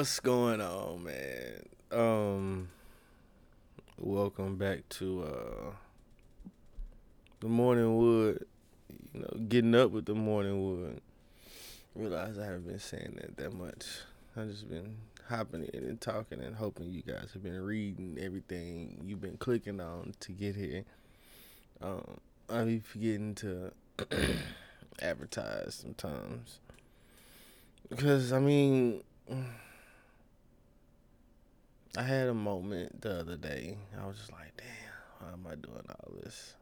What's going on, man? Um welcome back to uh the morning wood. You know, getting up with the morning wood. Realize I haven't been saying that that much. I've just been hopping in and talking and hoping you guys have been reading everything you've been clicking on to get here. Um, I be forgetting to advertise sometimes because I mean, I had a moment the other day. I was just like, damn, why am I doing all this?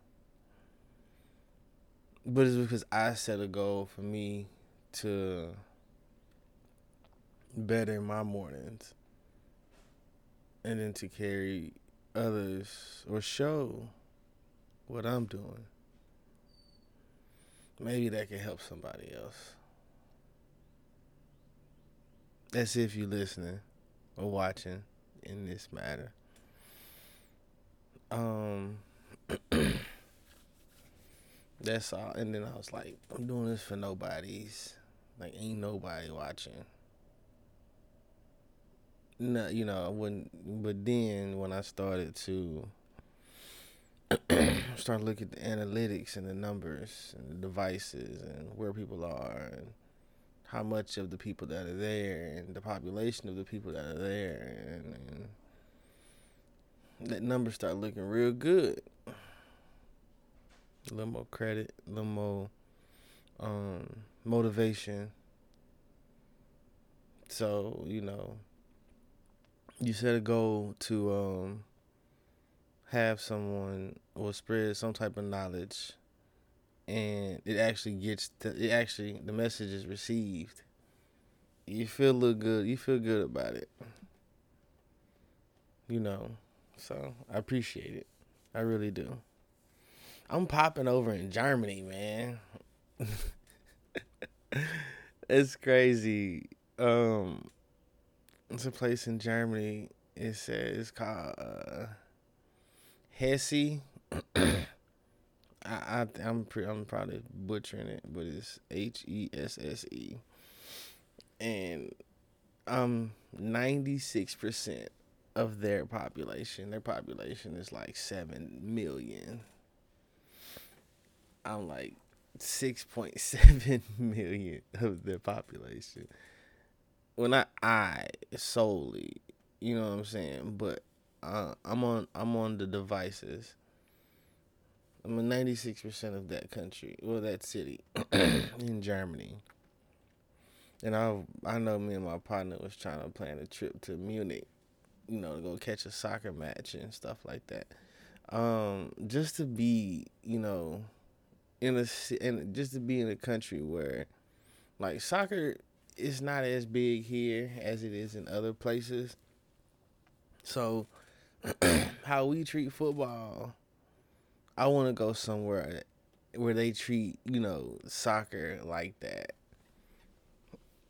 But it's because I set a goal for me to better my mornings and then to carry others or show what I'm doing. Maybe that can help somebody else. That's if you're listening or watching in this matter. Um that's all and then I was like, I'm doing this for nobody's like ain't nobody watching no, you know, I wouldn't. but then when I started to start looking at the analytics and the numbers and the devices and where people are and how much of the people that are there and the population of the people that are there and, and that number start looking real good. A little more credit, a little more um, motivation. So, you know, you set a goal to um, have someone or spread some type of knowledge and it actually gets to, it actually the message is received. You feel a little good you feel good about it. You know so i appreciate it. I really do. I'm popping over in germany man. It's crazy. Um it's a place in Germany. It says it's called uh, Hesse. I, I I'm pre, I'm probably butchering it, but it's H E S S E, and um ninety six percent of their population. Their population is like seven million. I'm like six point seven million of their population well not I solely, you know what I'm saying, but uh, I'm on I'm on the devices. I'm in 96% of that country, or that city in Germany. And I I know me and my partner was trying to plan a trip to Munich, you know, to go catch a soccer match and stuff like that. Um, just to be, you know, in a and just to be in a country where like soccer is not as big here as it is in other places. So, how we treat football, I want to go somewhere where they treat, you know, soccer like that.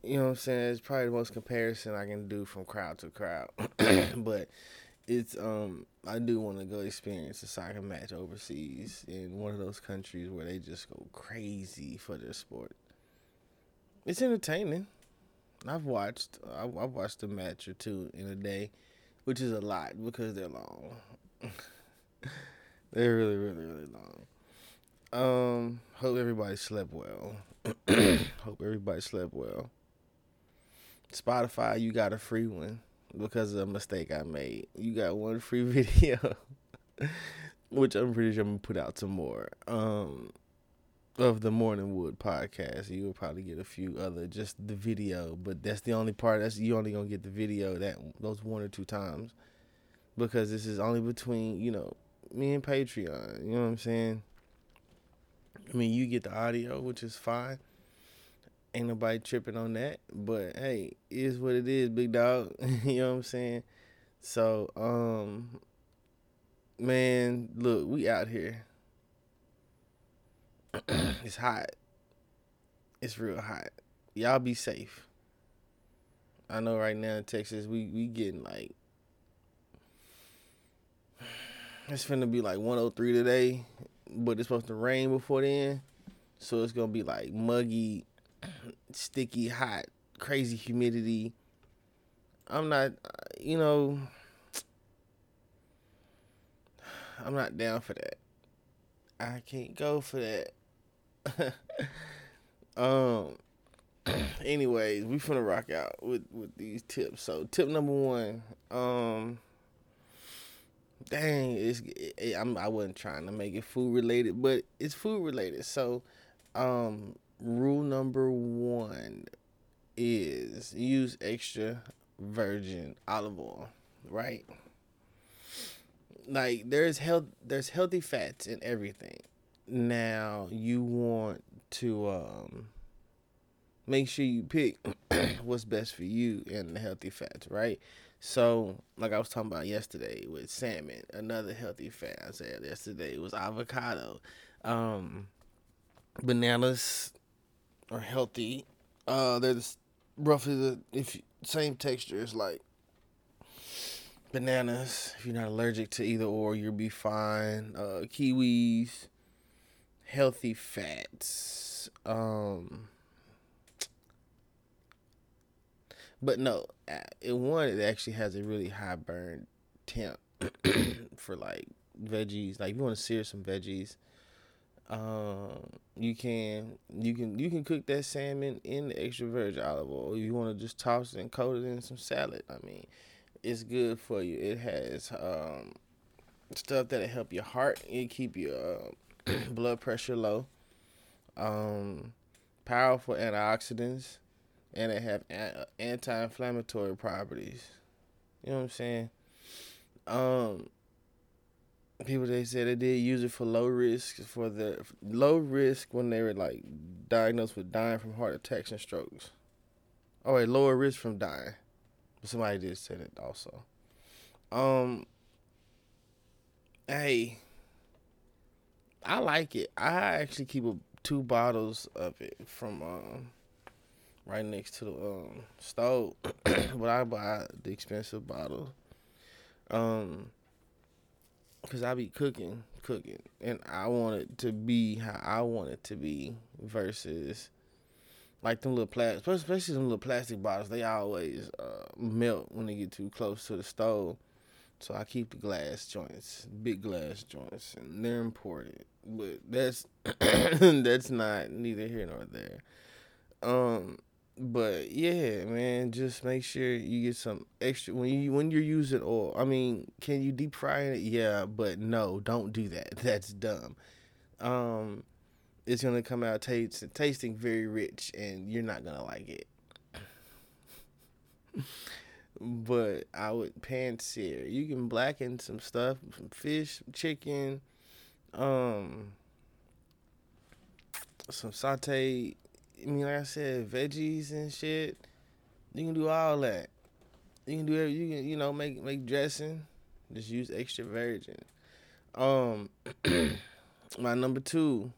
You know what I'm saying? It's probably the most comparison I can do from crowd to crowd. but it's um I do want to go experience a soccer match overseas in one of those countries where they just go crazy for their sport. It's entertaining. I've watched I've watched a match or two in a day, which is a lot because they're long. they're really, really, really long. Um, hope everybody slept well. hope everybody slept well. Spotify, you got a free one because of a mistake I made. You got one free video, which I'm pretty sure I'm gonna put out some more. Um, of the Morning Wood podcast. You will probably get a few other just the video, but that's the only part. That's you only gonna get the video that those one or two times because this is only between you know me and Patreon. You know what I'm saying? I mean, you get the audio, which is fine. Ain't nobody tripping on that, but hey, is what it is, big dog. you know what I'm saying? So, um, man, look, we out here. it's hot. It's real hot. Y'all be safe. I know right now in Texas we we getting like it's finna be like 103 today, but it's supposed to rain before then. So it's gonna be like muggy, sticky, hot, crazy humidity. I'm not, you know, I'm not down for that. I can't go for that. um. Anyways, we finna rock out with with these tips. So tip number one, um, dang, it's it, I'm I wasn't trying to make it food related, but it's food related. So, um, rule number one is use extra virgin olive oil, right? Like there's health there's healthy fats in everything. Now you want to um make sure you pick what's best for you and the healthy fats, right? So, like I was talking about yesterday with salmon, another healthy fat I said yesterday was avocado. Um, bananas are healthy. Uh, they're roughly the if same texture as like bananas. If you're not allergic to either or, you'll be fine. Uh, kiwis, healthy fats. Um, but no, it one it actually has a really high burn temp for like veggies. Like if you want to sear some veggies, um, you can you can you can cook that salmon in the extra virgin olive oil. You want to just toss it and coat it in some salad, I mean, it's good for you. It has um, stuff that'll help your heart. It keep your uh, blood pressure low. Um, powerful antioxidants, and it have anti-inflammatory properties. You know what I'm saying? Um, people they said they did use it for low risk for the low risk when they were like diagnosed with dying from heart attacks and strokes. Oh wait, lower risk from dying. But somebody did say that also. Um hey I like it. I actually keep a, two bottles of it from um right next to the um stove. but I buy the expensive bottle. Um because I be cooking, cooking, and I want it to be how I want it to be versus like them little plastic, especially them little plastic bottles. They always uh, melt when they get too close to the stove. So I keep the glass joints, big glass joints, and they're important. But that's that's not neither here nor there. Um, but yeah, man, just make sure you get some extra when you when you're using oil. I mean, can you deep fry it? Yeah, but no, don't do that. That's dumb. Um, it's gonna come out taste, tasting very rich, and you're not gonna like it. but I would pan sear. You can blacken some stuff, some fish, chicken, um, some sauteed I mean, like I said, veggies and shit. You can do all that. You can do it. You can, you know, make make dressing. Just use extra virgin. Um, my number two.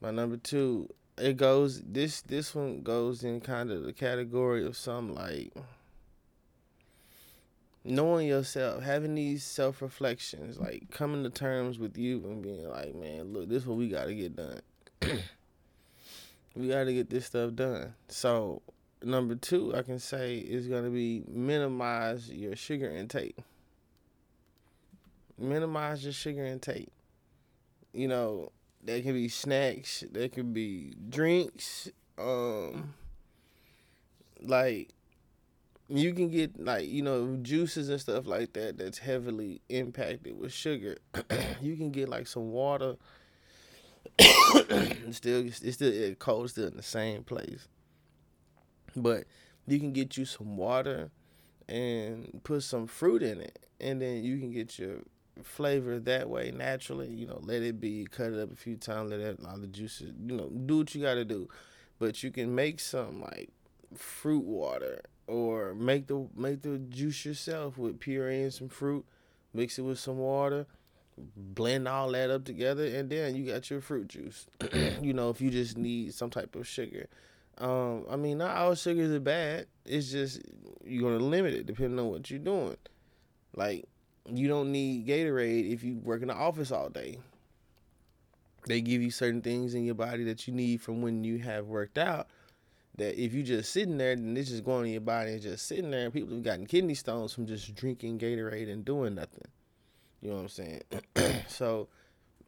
My number two. It goes. This this one goes in kind of the category of some like knowing yourself, having these self reflections, like coming to terms with you and being like, man, look, this is what we got to get done. we got to get this stuff done. So, number two, I can say is going to be minimize your sugar intake. Minimize your sugar intake. You know, there can be snacks, there can be drinks, um, like you can get like you know juices and stuff like that that's heavily impacted with sugar. you can get like some water it's still it's still it cold still in the same place. But you can get you some water and put some fruit in it and then you can get your flavor that way naturally, you know, let it be, cut it up a few times, let it all the juices, you know, do what you gotta do. But you can make some like fruit water or make the make the juice yourself with puree and some fruit, mix it with some water blend all that up together and then you got your fruit juice you know if you just need some type of sugar um i mean not all sugars are bad it's just you're gonna limit it depending on what you're doing like you don't need gatorade if you work in the office all day they give you certain things in your body that you need from when you have worked out that if you just sitting there, then it's just going in your body and just sitting there. People have gotten kidney stones from just drinking Gatorade and doing nothing. You know what I'm saying? so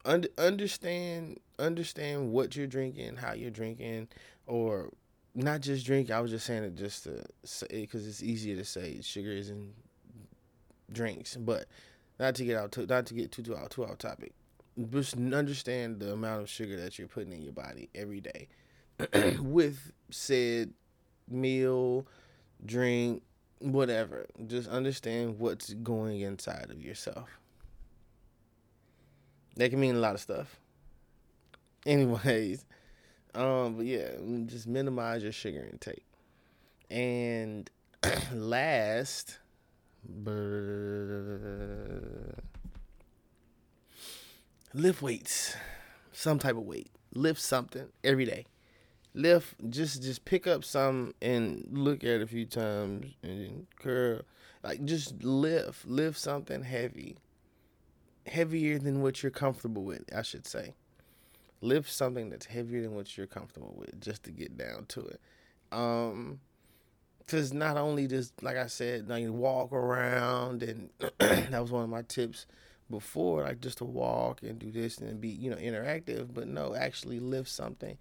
un- understand understand what you're drinking, how you're drinking, or not just drink. I was just saying it just to say because it's easier to say sugar is in drinks, but not to get out to not to get too too out too out topic. Just understand the amount of sugar that you're putting in your body every day with said meal, drink, whatever. Just understand what's going inside of yourself. That can mean a lot of stuff. Anyways, um, but yeah, just minimize your sugar intake. And last, lift weights, some type of weight. Lift something every day. Lift, just just pick up some and look at it a few times and curl. Like just lift, lift something heavy, heavier than what you're comfortable with. I should say lift something that's heavier than what you're comfortable with just to get down to it um because not only just like i said like walk around and that was one of my tips before like just to walk and do this and be you know interactive but no actually lift something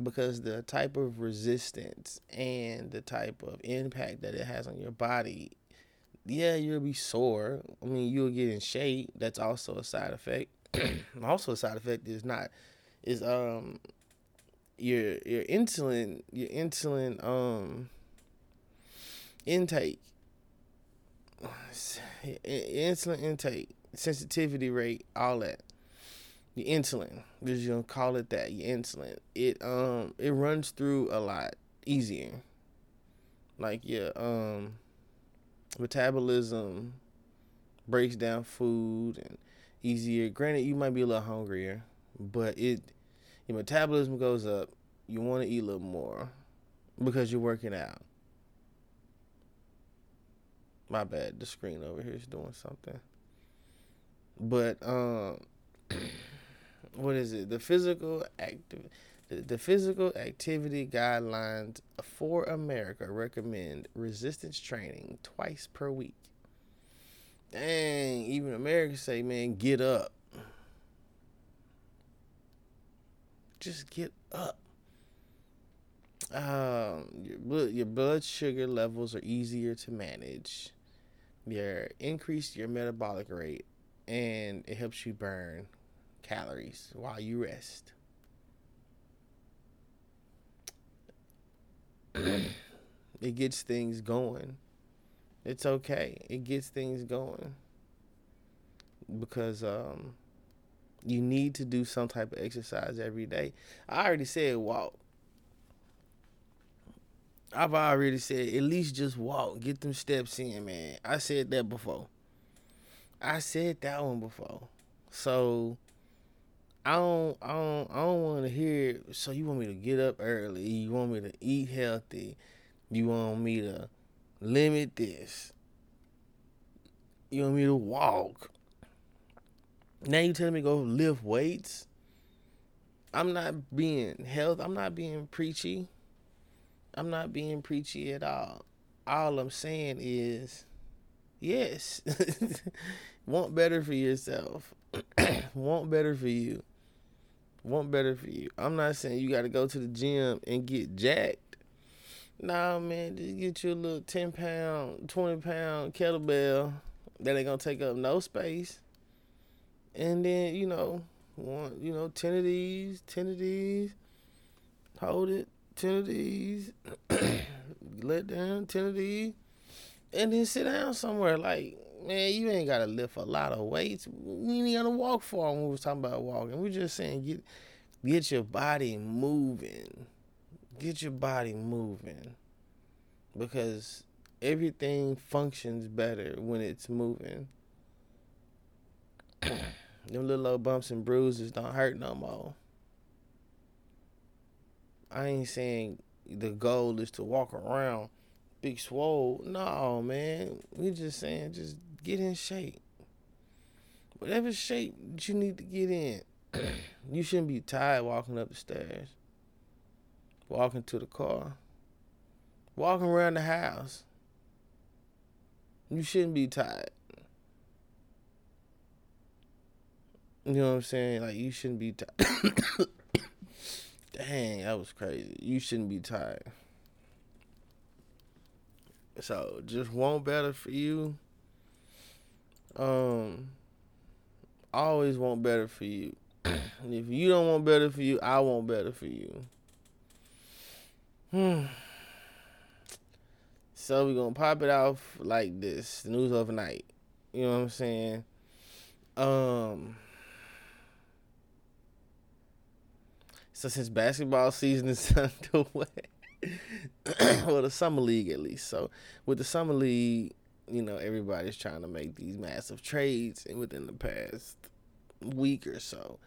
because the type of resistance and the type of impact that it has on your body yeah you'll be sore. I mean you'll get in shape. That's also a side effect. Also a side effect is not is um your your insulin your insulin um intake. Insulin intake sensitivity rate all that. Your insulin because you know call it that your insulin. It um it runs through a lot easier. Like your um metabolism breaks down food and easier granted you might be a little hungrier but it your metabolism goes up. You want to eat a little more because you're working out. My bad. The screen over here is doing something. But um, what is it? The physical active, the, physical activity guidelines for America recommend resistance training twice per week. Dang, even America say, man, get up. just get up. Um, your blood, your blood sugar levels are easier to manage. Your increase your metabolic rate, and it helps you burn calories while you rest. It gets things going. It's okay. It gets things going because um you need to do some type of exercise every day. I already said walk. I've already said at least just walk, get them steps in, man. I said that before. I said that one before. So I don't I don't I don't want to hear so you want me to get up early, you want me to eat healthy, you want me to limit this. You want me to walk. Now you telling me go lift weights? I'm not being health. I'm not being preachy. I'm not being preachy at all. All I'm saying is, yes, want better for yourself. want better for you. Want better for you. I'm not saying you got to go to the gym and get jacked. Nah, man, just get you a little 10 pound, 20 pound kettlebell that ain't gonna take up no space and then you know one you know ten of these, ten of these, hold it, ten of these, let down ten of these, and then sit down somewhere. Like man, you ain't gotta lift a lot of weights. We ain't gotta walk far when we was talking about walking. We just saying get get your body moving, get your body moving, because everything functions better when it's moving. Them little old bumps and bruises don't hurt no more. I ain't saying the goal is to walk around big swole. No, man. We just saying just get in shape. Whatever shape you need to get in. you shouldn't be tired walking up the stairs. Walking to the car. walking around the house. You shouldn't be tired. You know what I'm saying? Like you shouldn't be tired. Dang, that was crazy. You shouldn't be tired. So just want better for you. Um always want better for you. and if you don't want better for you, I want better for you. Hmm. So we're gonna pop it off like this. News overnight. You know what I'm saying? Um So since basketball season is underway, well, the summer league at least. So with the summer league, you know, everybody's trying to make these massive trades within the past week or so.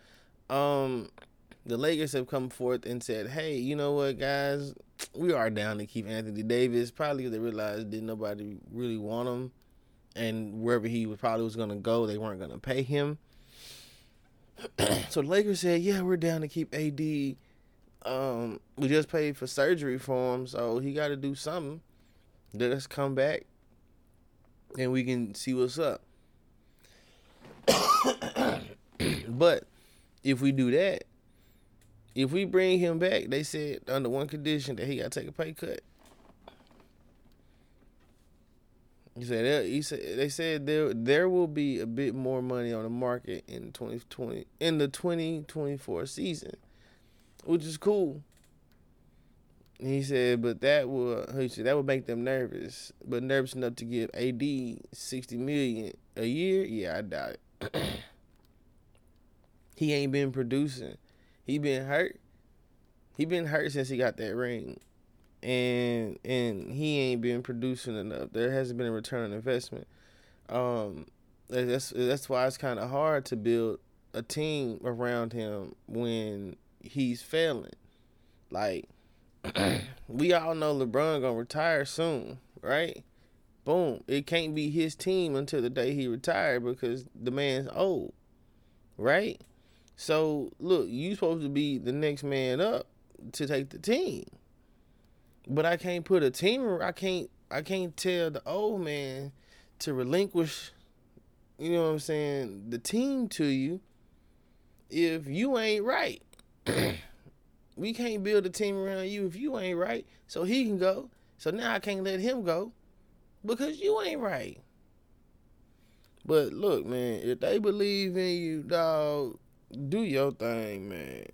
Um, the Lakers have come forth and said, "Hey, you know what, guys? We are down to keep Anthony Davis. Probably they realized didn't nobody really want him, and wherever he was probably was going to go, they weren't going to pay him." so the Lakers said, "Yeah, we're down to keep AD. Um, we just paid for surgery for him, so he got to do something. Let us come back, and we can see what's up." but if we do that, if we bring him back, they said under one condition that he got to take a pay cut. He said he said they said there there will be a bit more money on the market in twenty twenty in the twenty twenty four season, which is cool. He said, but that will he said that would make them nervous, but nervous enough to give AD sixty million a year. Yeah, I doubt it. he ain't been producing. He been hurt. He been hurt since he got that ring and and he ain't been producing enough. There hasn't been a return on investment. Um, that's that's why it's kind of hard to build a team around him when he's failing. Like we all know LeBron gonna retire soon, right? Boom. It can't be his team until the day he retired because the man's old, right? So look, you supposed to be the next man up to take the team. But I can't put a team. I can't. I can't tell the old man to relinquish. You know what I'm saying? The team to you if you ain't right. we can't build a team around you if you ain't right. So he can go. So now I can't let him go because you ain't right. But look, man, if they believe in you, dog, do your thing, man.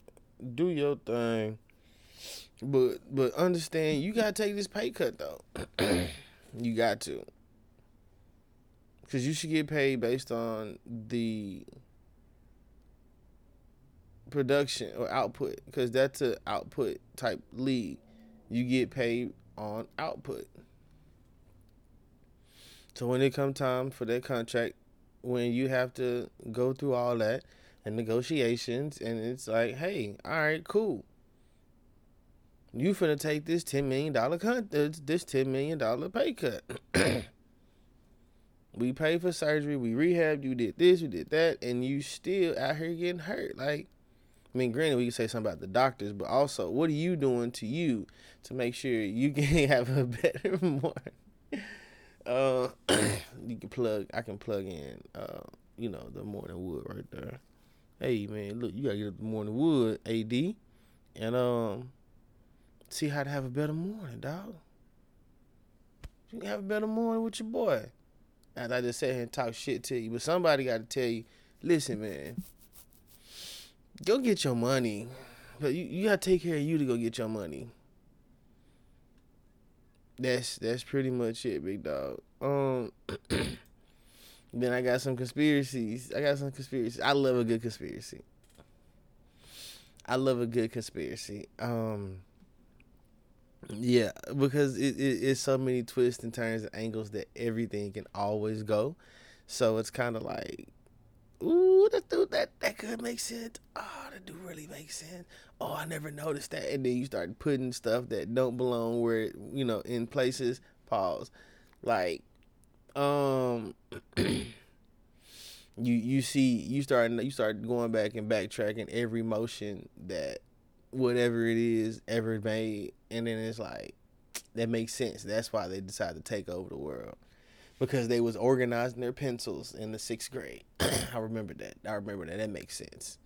Do your thing. But but understand you gotta take this pay cut though. you got to. Cause you should get paid based on the production or output. Cause that's a output type league. You get paid on output. So when it come time for that contract, when you have to go through all that and negotiations, and it's like, hey, all right, cool you finna take this ten million dollar uh, this ten million dollar pay cut. we paid for surgery, we rehabbed, you did this, you did that, and you still out here getting hurt. Like, I mean, granted, we can say something about the doctors, but also, what are you doing to you to make sure you can have a better morning? Uh, you can plug. I can plug in. Uh, you know, the morning wood right there. Hey man, look, you gotta get up the morning wood, AD, and um, see how to have a better morning, dog. You can have a better morning with your boy. As I just sat here and talk shit to you, but somebody got to tell you, listen, man, go get your money. But you, you got to take care of you to go get your money. That's that's pretty much it, big dog. Um, then I got some conspiracies. I got some conspiracies. I love a good conspiracy. I love a good conspiracy. Um, yeah, because it, it it's so many twists and turns and angles that everything can always go. So it's kind of like, ooh, that dude, that that could make sense. Oh, that do really make sense. Oh, I never noticed that. And then you start putting stuff that don't belong where you know in places. Pause. Like, um, you you see you start you start going back and backtracking every motion that whatever it is ever made, and then it's like, That makes sense. That's why they decided to take over the world because they was organizing their pencils in the sixth grade. I remember that. I remember that. That makes sense.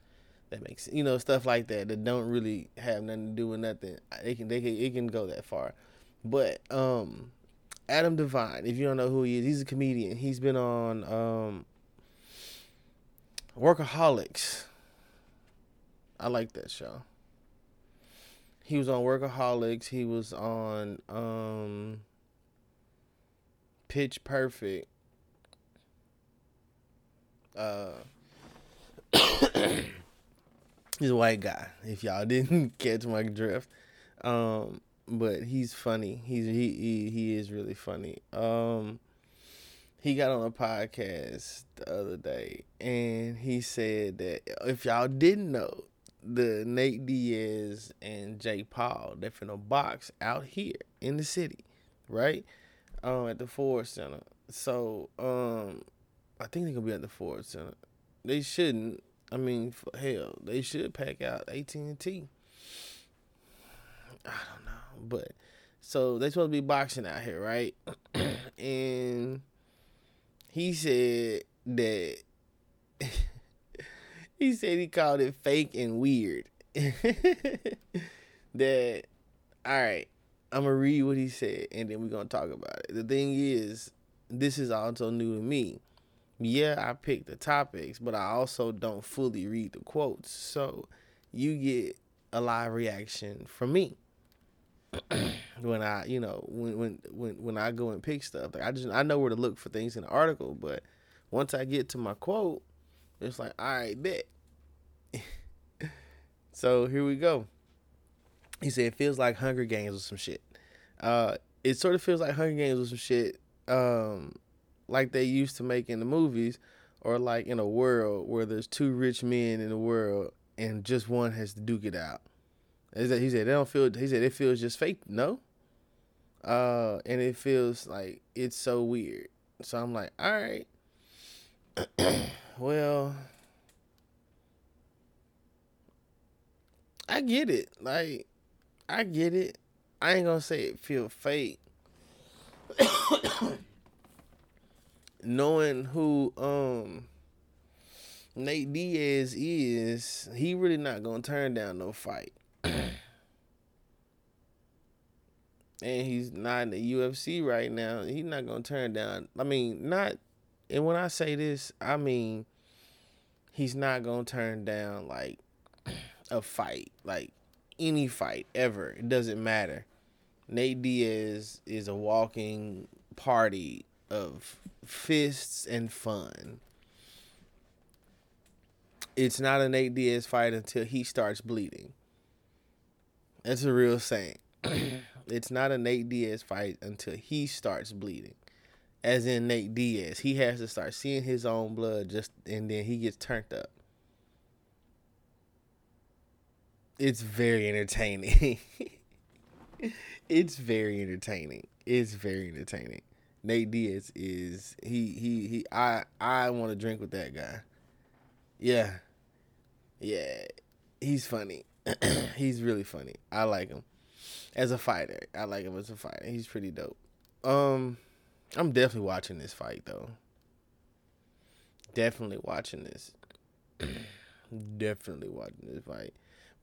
That makes you know stuff like that that don't really have nothing to do with nothing. They can they can it can go that far, but um, Adam DeVine. If you don't know who he is, he's a comedian. He's been on um, Workaholics. I like that show. He was on Workaholics. He was on um, Pitch Perfect. Uh, he's a white guy. If y'all didn't catch my drift, um, but he's funny. He's he he, he is really funny. Um, he got on a podcast the other day and he said that if y'all didn't know, the Nate Diaz and Jake Paul, they're finna box out here in the city, right? Um, at the Ford Center. So, um, I think they're gonna be at the Ford Center. They shouldn't. I mean, hell, they should pack out AT and T. I don't know, but so they supposed to be boxing out here, right? and he said that he said he called it fake and weird. that all right, I'm gonna read what he said and then we're gonna talk about it. The thing is, this is also new to me. Yeah, I pick the topics, but I also don't fully read the quotes. So you get a live reaction from me. when I, you know, when when when when I go and pick stuff, like I just I know where to look for things in the article, but once I get to my quote, it's like, all right, bet. so here we go. He said it feels like Hunger Games or some shit. Uh, it sort of feels like Hunger Games or some shit, um, like they used to make in the movies, or like in a world where there's two rich men in the world and just one has to duke it out. Is that he said they don't feel. He said it feels just fake. No. Uh, and it feels like it's so weird. So I'm like, all right. well, I get it. Like, I get it. I ain't gonna say it feel fake. Knowing who um Nate Diaz is, he really not gonna turn down no fight. and he's not in the UFC right now. He's not gonna turn down. I mean, not. And when I say this, I mean he's not gonna turn down like a fight, like any fight ever. It doesn't matter. Nate Diaz is a walking party of fists and fun. It's not a Nate Diaz fight until he starts bleeding. That's a real saying. it's not a Nate Diaz fight until he starts bleeding. As in Nate Diaz, he has to start seeing his own blood just and then he gets turned up. It's very entertaining. it's very entertaining. It's very entertaining. Nate Diaz is he he he I I want to drink with that guy. Yeah. Yeah. He's funny. he's really funny. I like him as a fighter. I like him as a fighter. He's pretty dope. Um, I'm definitely watching this fight though. Definitely watching this. definitely watching this fight.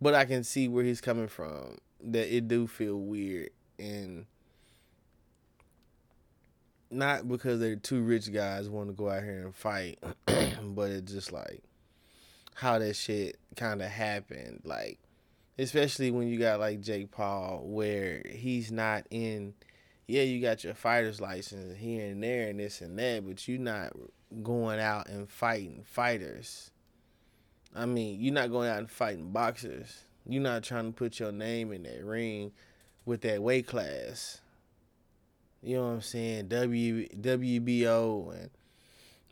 But I can see where he's coming from. That it do feel weird and not because they're two rich guys want to go out here and fight, but it's just like how that shit kind of happened. Like especially when you got like Jake Paul, where he's not in. Yeah, you got your fighter's license here and there and this and that, but you're not going out and fighting fighters. I mean, you're not going out and fighting boxers. You're not trying to put your name in that ring with that weight class. You know what I'm saying? W WBO and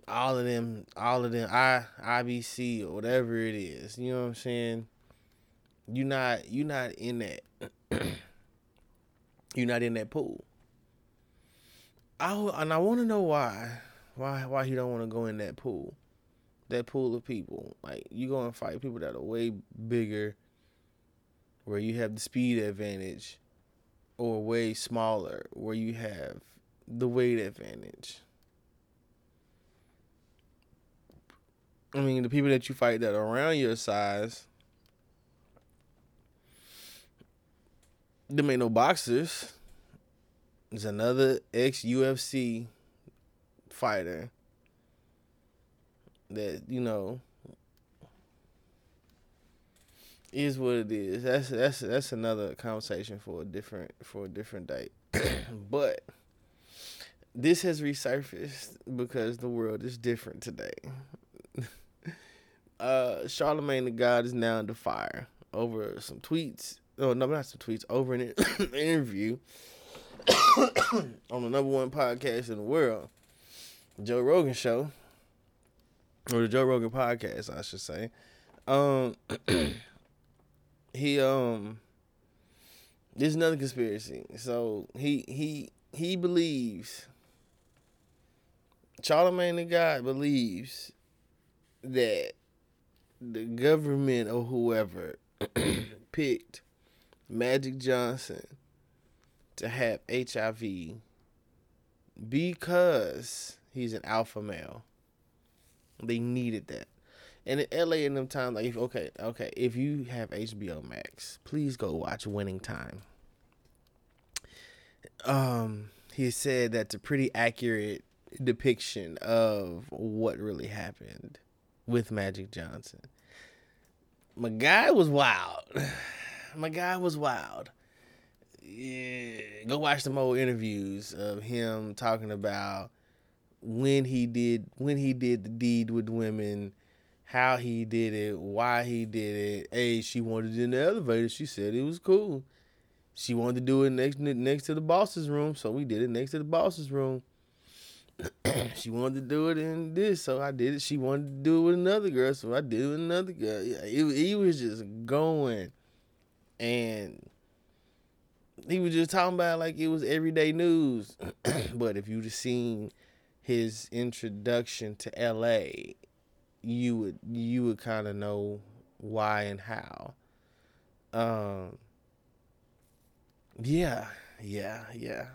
all of them, all of them, I IBC or whatever it is. You know what I'm saying? You're not you're not in that. You're not in that pool. I and I want to know why, why why he don't want to go in that pool, that pool of people. Like you go and fight people that are way bigger, where you have the speed advantage, or way smaller where you have the weight advantage. I mean, the people that you fight that are around your size, them ain't no boxers. There's another ex UFC fighter that you know is what it is. That's that's that's another conversation for a different for a different date. but this has resurfaced because the world is different today. uh Charlemagne the God is now under fire over some tweets. Oh no, not some tweets. Over an interview on the number one podcast in the world, Joe Rogan show, or the Joe Rogan podcast, I should say. Um, he um, there's another conspiracy. So he he he believes. Charlemagne the God believes that the government or whoever picked Magic Johnson to have HIV because he's an alpha male. They needed that. And in LA in them times, like okay, okay, if you have HBO Max, please go watch Winning Time. Um, he said that's a pretty accurate depiction of what really happened with Magic Johnson. My guy was wild. My guy was wild yeah, go watch some old interviews of him talking about when he did when he did the deed with women, how he did it, why he did it. Hey, she wanted it in the elevator. She said it was cool. She wanted to do it next next to the boss's room, so we did it next to the boss's room. she wanted to do it in this, so I did it. She wanted to do it with another girl, so I did it with another girl. He was just going, and he was just talking about like it was everyday news. but if you'd have seen his introduction to LA, you would you would kind of know why and how. Um yeah, yeah, yeah.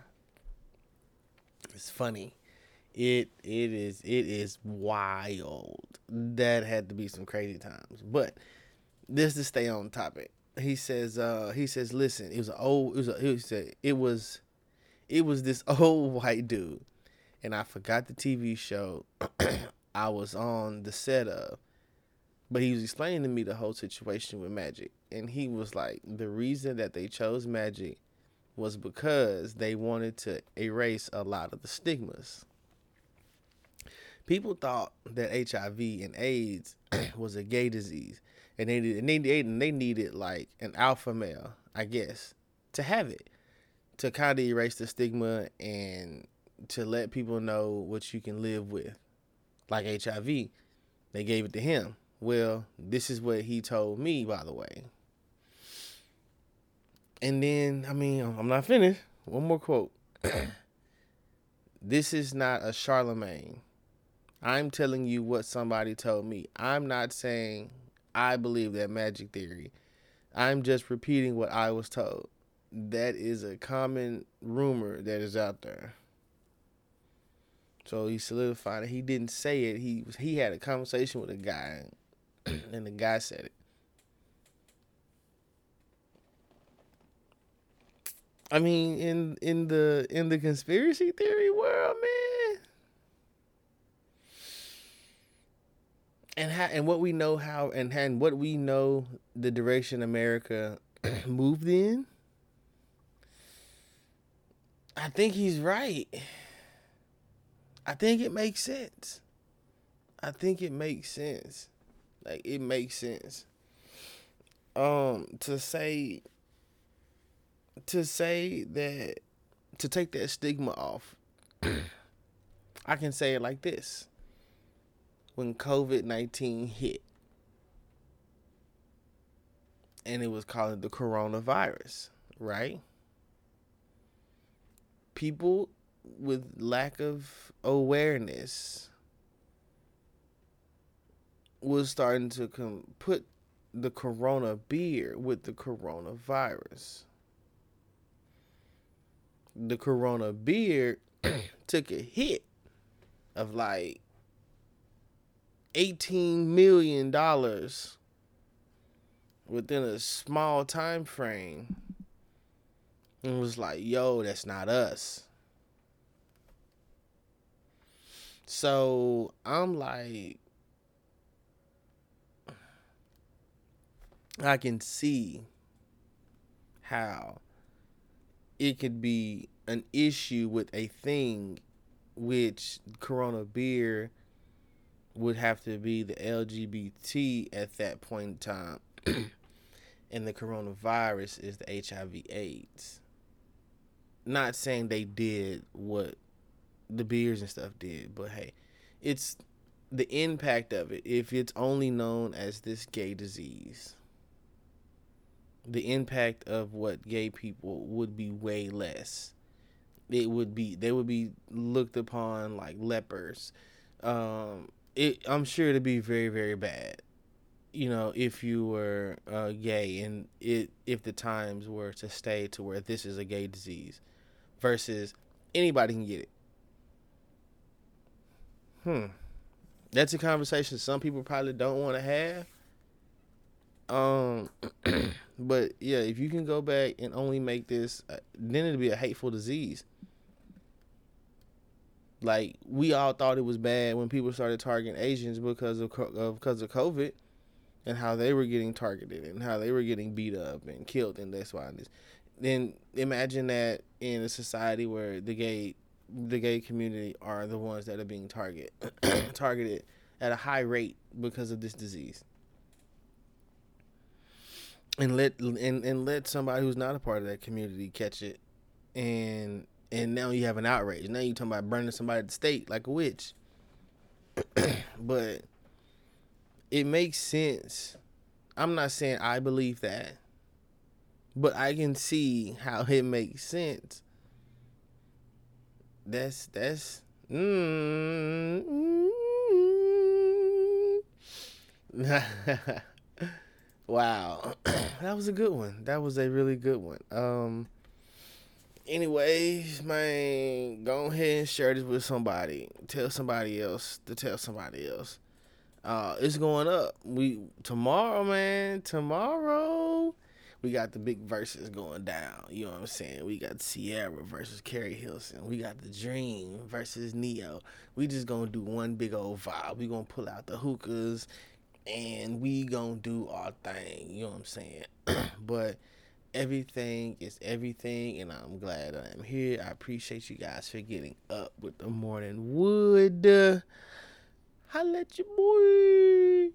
It's funny. It it is it is wild. That had to be some crazy times. But this to stay on topic he says uh he says listen it was an old it was a, he said it was it was this old white dude and i forgot the tv show i was on the set of but he was explaining to me the whole situation with magic. And he was like the reason that they chose magic was because they wanted to erase a lot of the stigmas. People thought that hiv and aids was a gay disease. And they and they they needed like an alpha male, I guess, to have it, to kind of erase the stigma and to let people know what you can live with, like HIV. They gave it to him. Well, this is what he told me, by the way. And then, I mean, I'm not finished. One more quote. this is not a Charlemagne. I'm telling you what somebody told me. I'm not saying I believe that magic theory. I'm just repeating what I was told. That is a common rumor that is out there. So he solidified it. He didn't say it. He he had a conversation with a guy, and the guy said it. I mean, in in the in the conspiracy theory world, man, and how and what we know how and, and what we know the direction America moved in. I think he's right. I think it makes sense. I think it makes sense. Like it makes sense. Um to say to say that to take that stigma off. I can say it like this when COVID 19 hit. And it was called the coronavirus, right? People with lack of awareness was starting to com- put the corona beer with the coronavirus. the Corona beer took a hit of like eighteen million dollars within a small time frame and was like, yo, that's not us. So I'm like, I can see how it could be an issue with a thing which Corona beer would have to be the LGBT at that point in time. and the coronavirus is the HIV AIDS. Not saying they did what the beers and stuff did, but hey, it's the impact of it. If it's only known as this gay disease, the impact of what gay people would be way less. It would be they would be looked upon like lepers. Um, it I'm sure it'd be very very bad. You know, if you were uh, gay and it if the times were to stay to where this is a gay disease, versus anybody can get it. Hmm, that's a conversation some people probably don't want to have um, but yeah, if you can go back and only make this, uh, then it'd be a hateful disease. Like we all thought it was bad when people started targeting Asians because of, of because of COVID, and how they were getting targeted and how they were getting beat up and killed, and that's why this. Then imagine that in a society where the gay the gay community are the ones that are being targeted targeted at a high rate because of this disease. And let and, and let somebody who's not a part of that community catch it. And and now you have an outrage. Now you talking about burning somebody at the stake like a witch. But it makes sense. I'm not saying i believe that. But i can see how it makes sense that's that's mm, Wow, that was a good one. That was a really good one. Um. Anyways, man, go ahead and share this with somebody. Tell somebody else to tell somebody else. Uh, it's going up. We tomorrow, man. Tomorrow, we got the big verses going down. You know what I'm saying? We got Ciara versus Keri Hilson. We got the Dream versus Ne-Yo. We just gonna do one big old vibe. We gonna pull out the hookahs and we gonna do our thing. You know what I'm saying? but everything is everything, and I'm glad I'm here. I appreciate you guys for getting up with the morning wood. Holla at your boy.